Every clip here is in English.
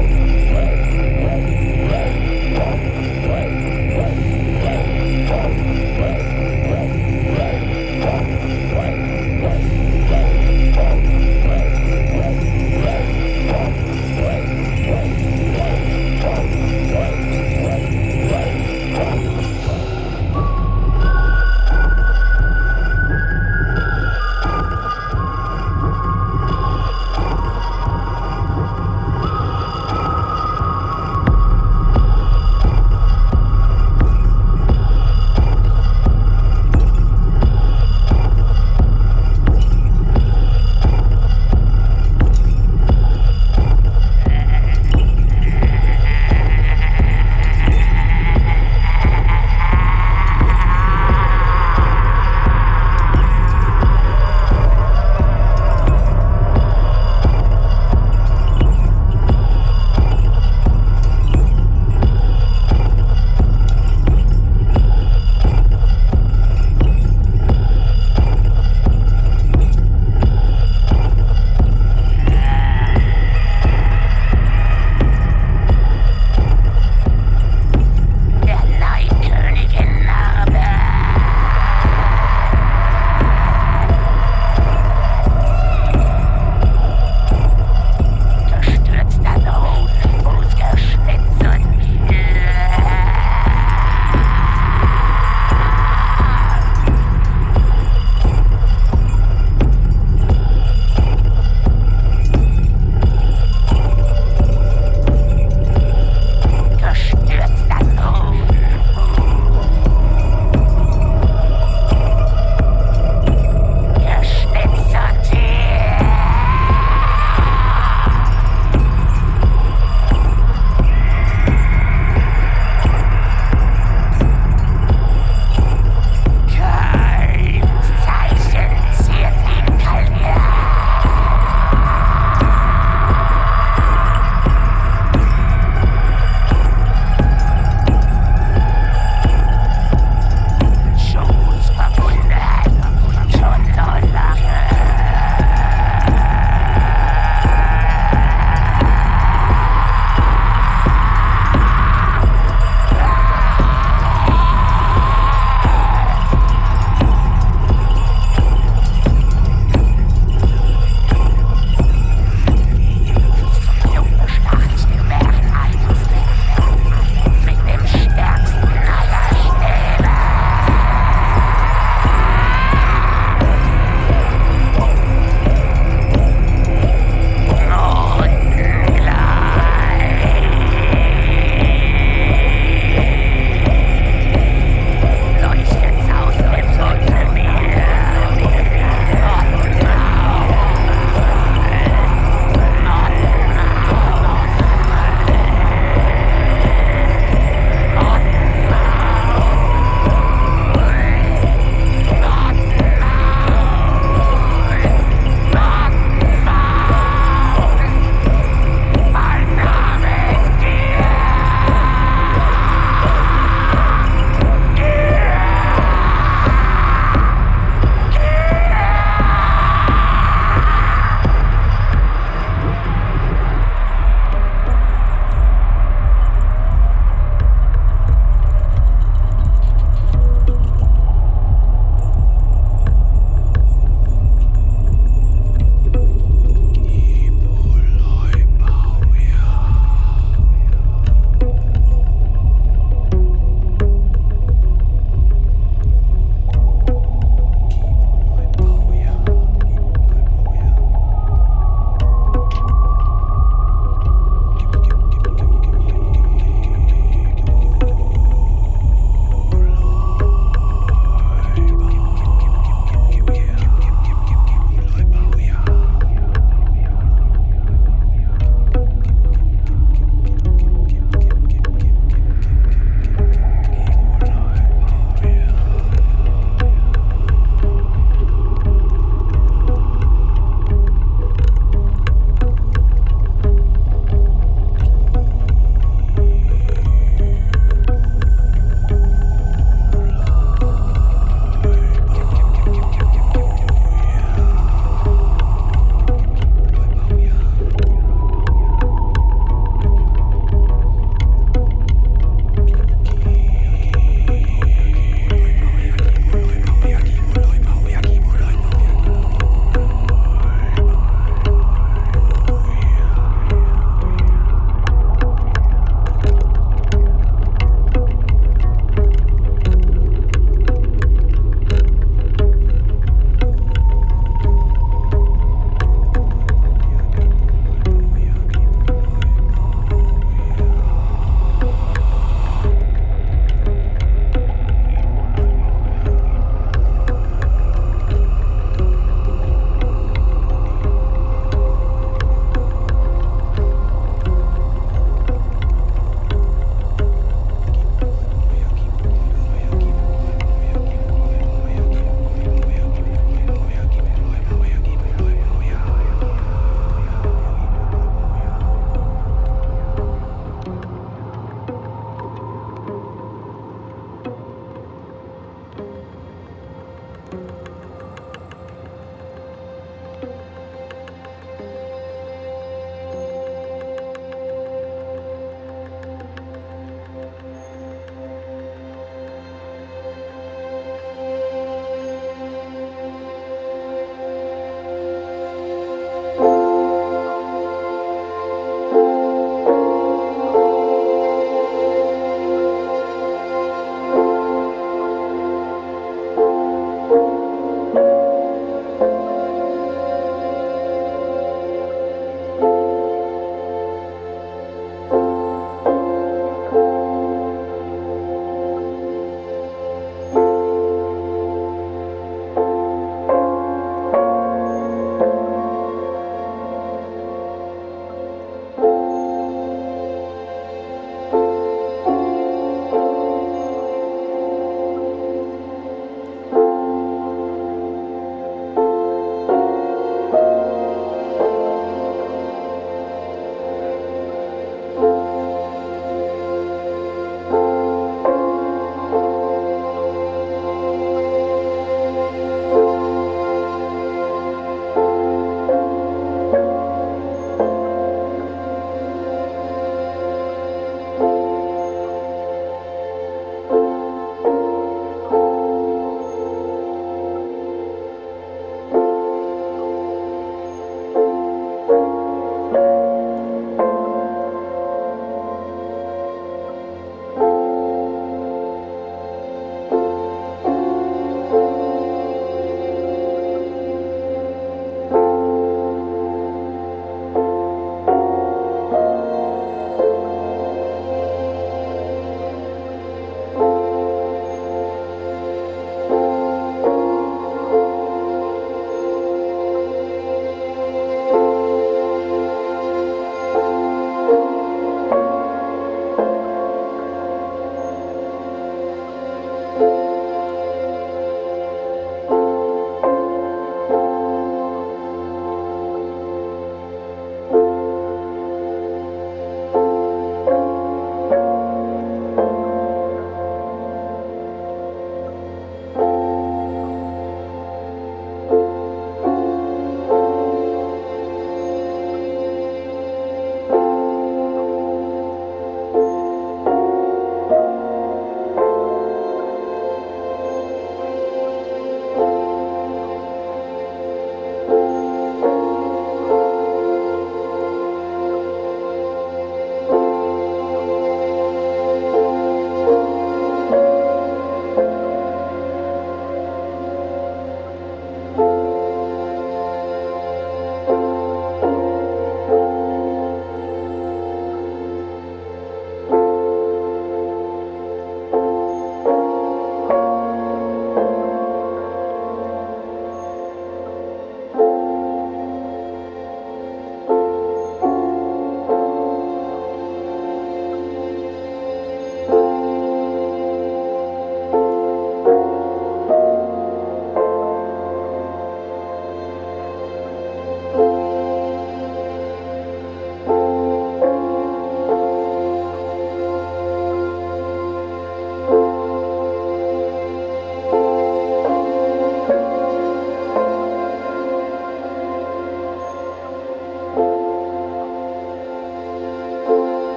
Ciao.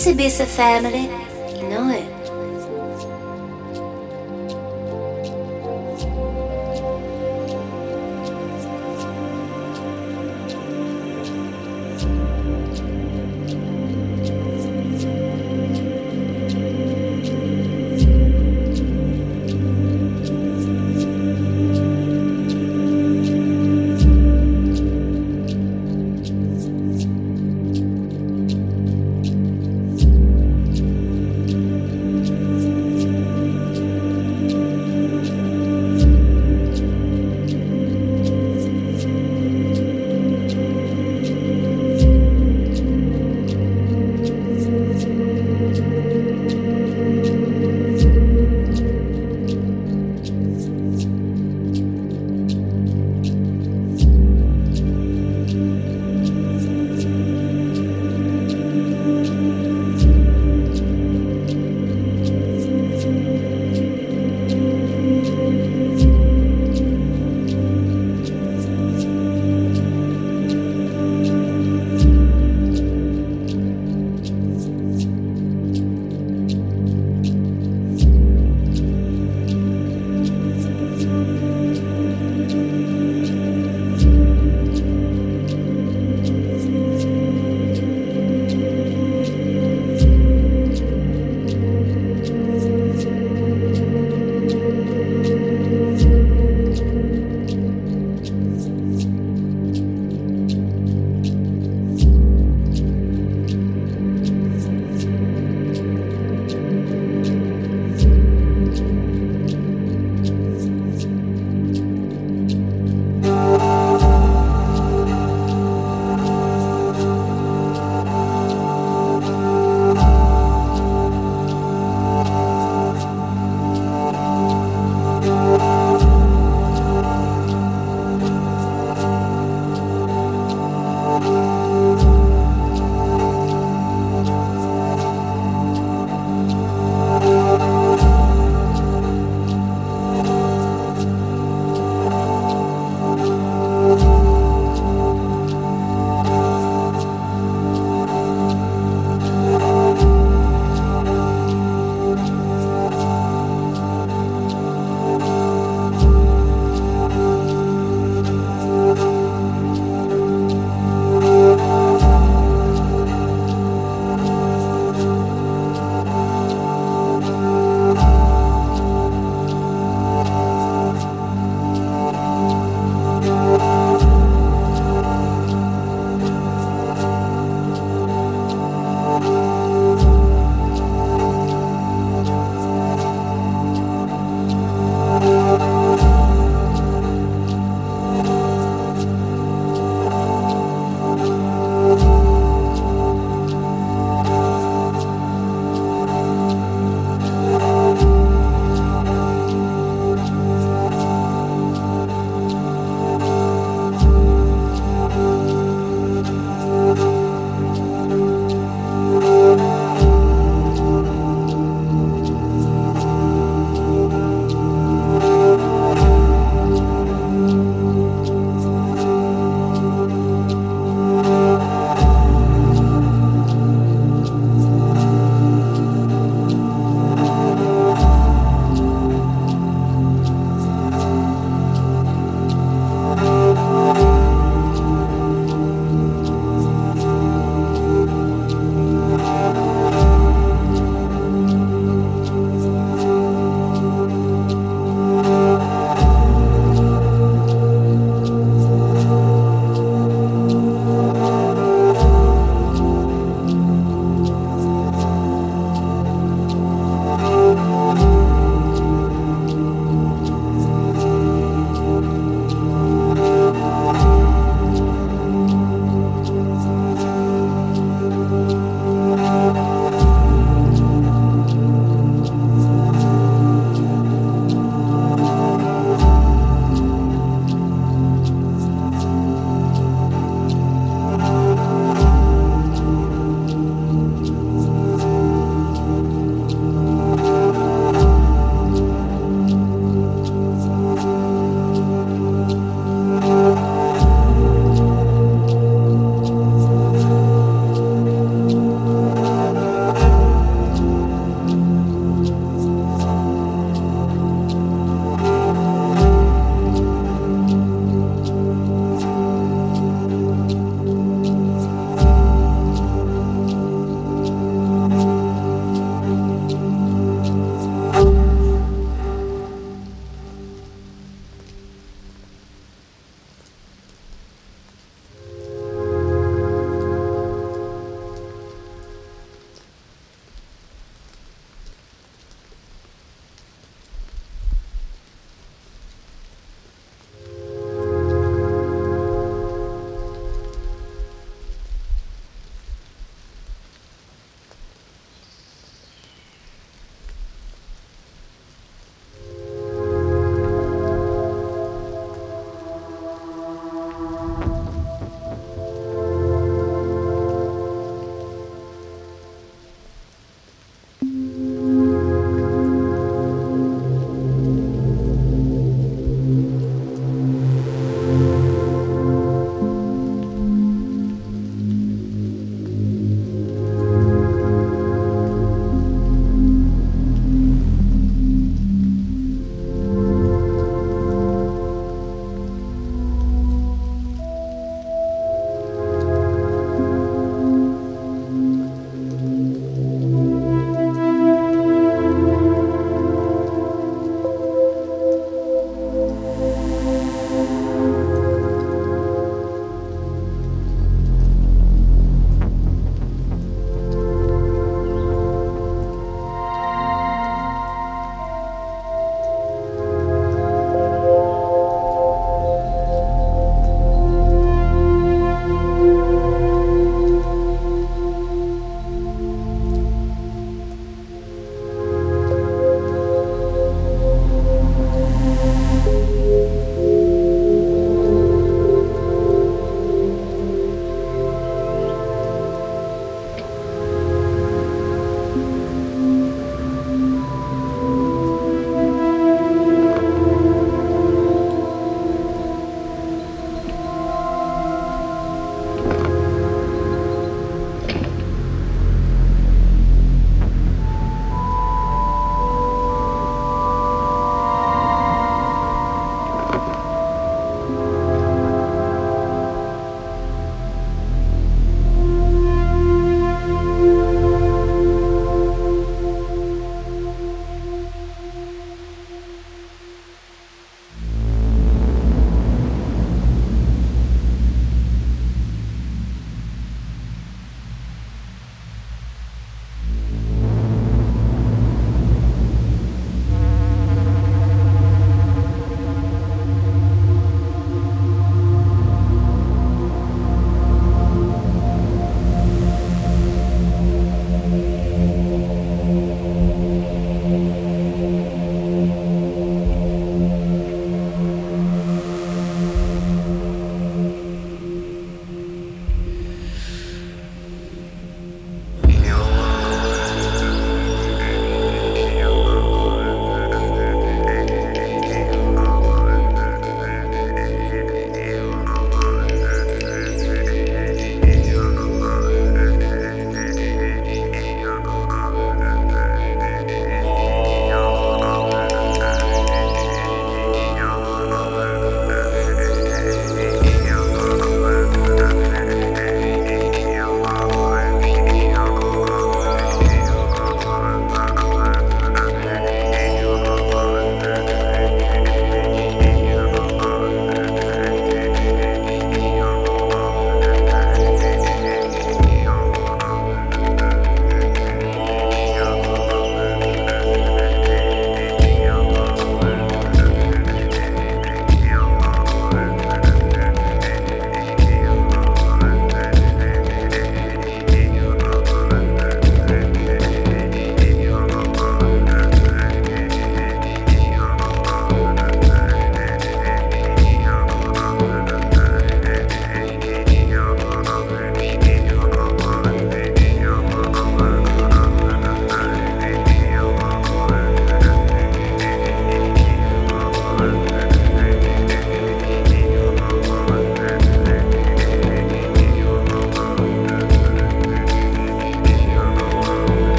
This is Ibiza family,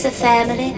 Ibiza family,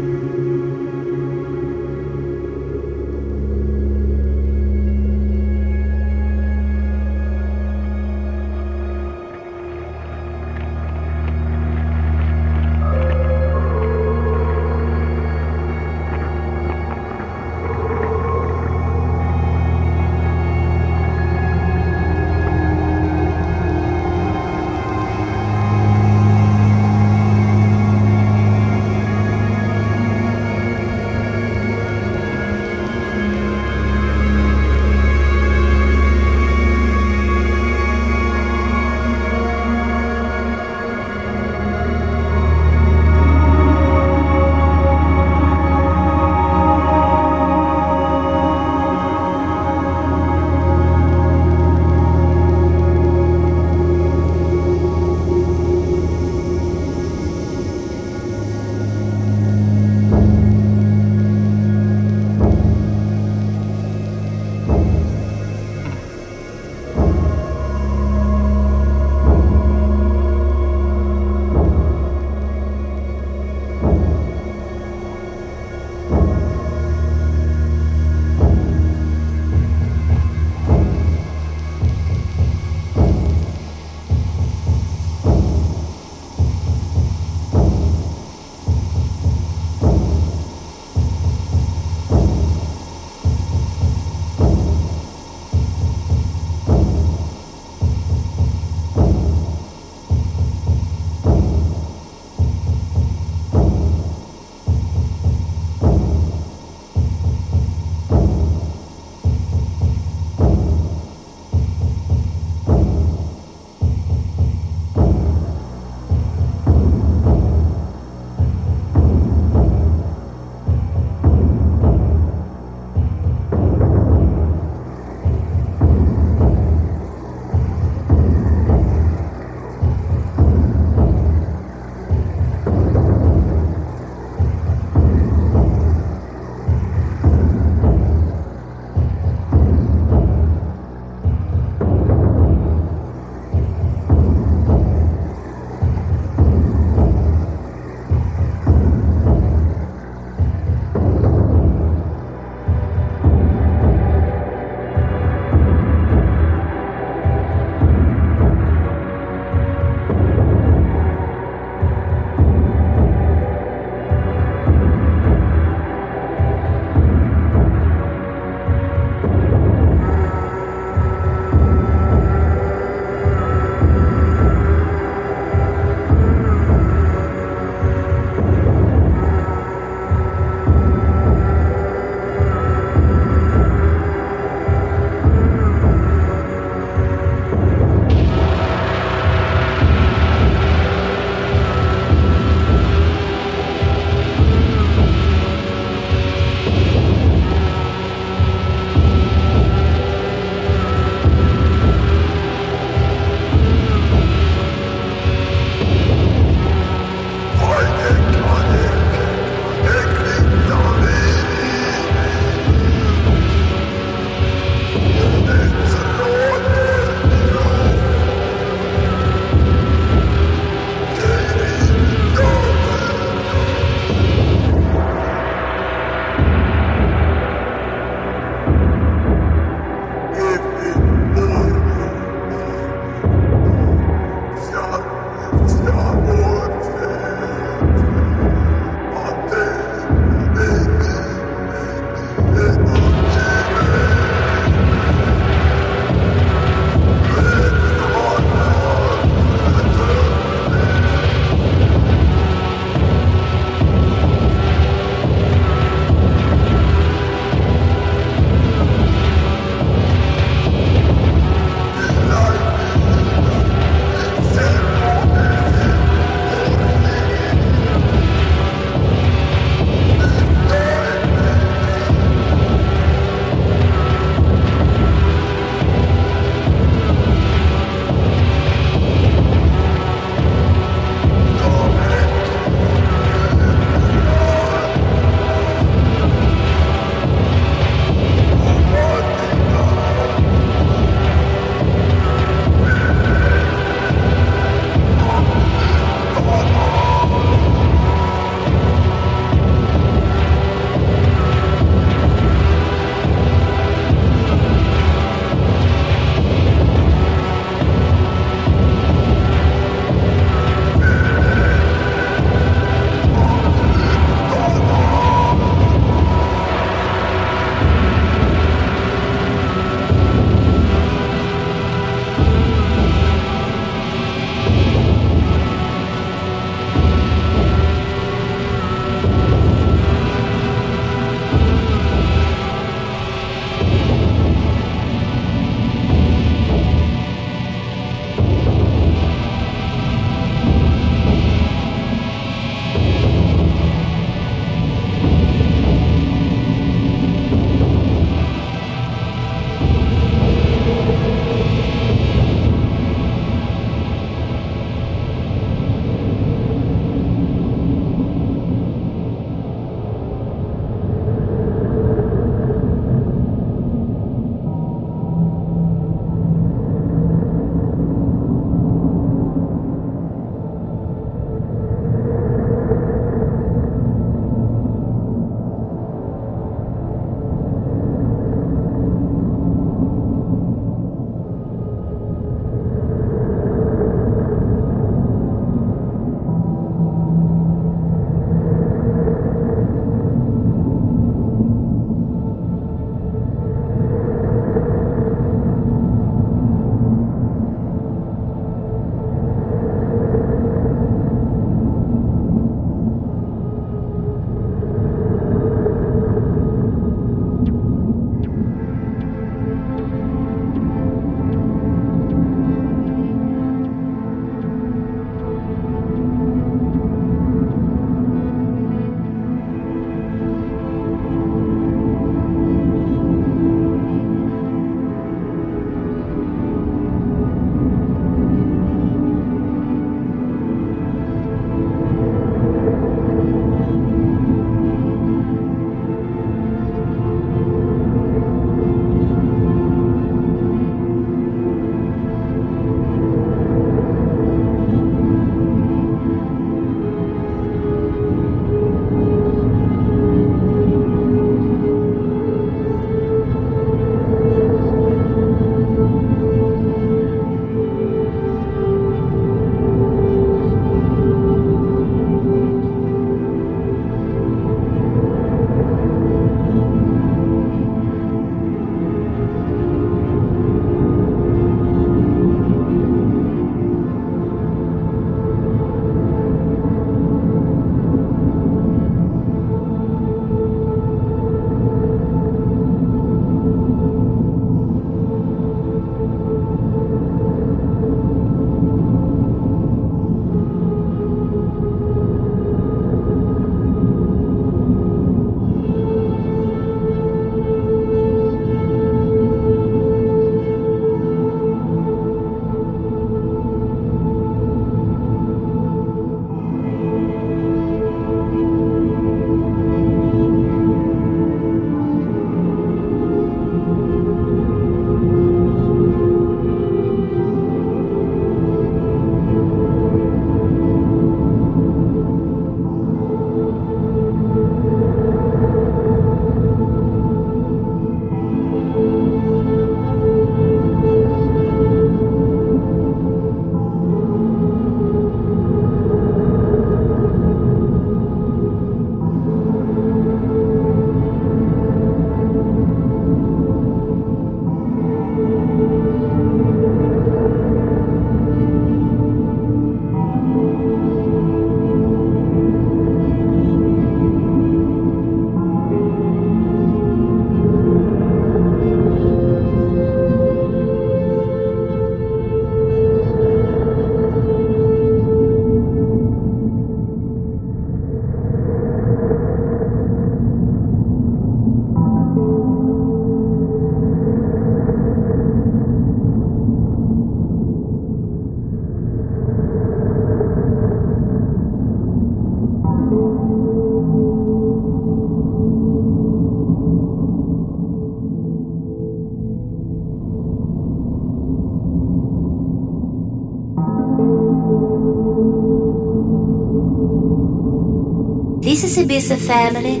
This is Ibiza family.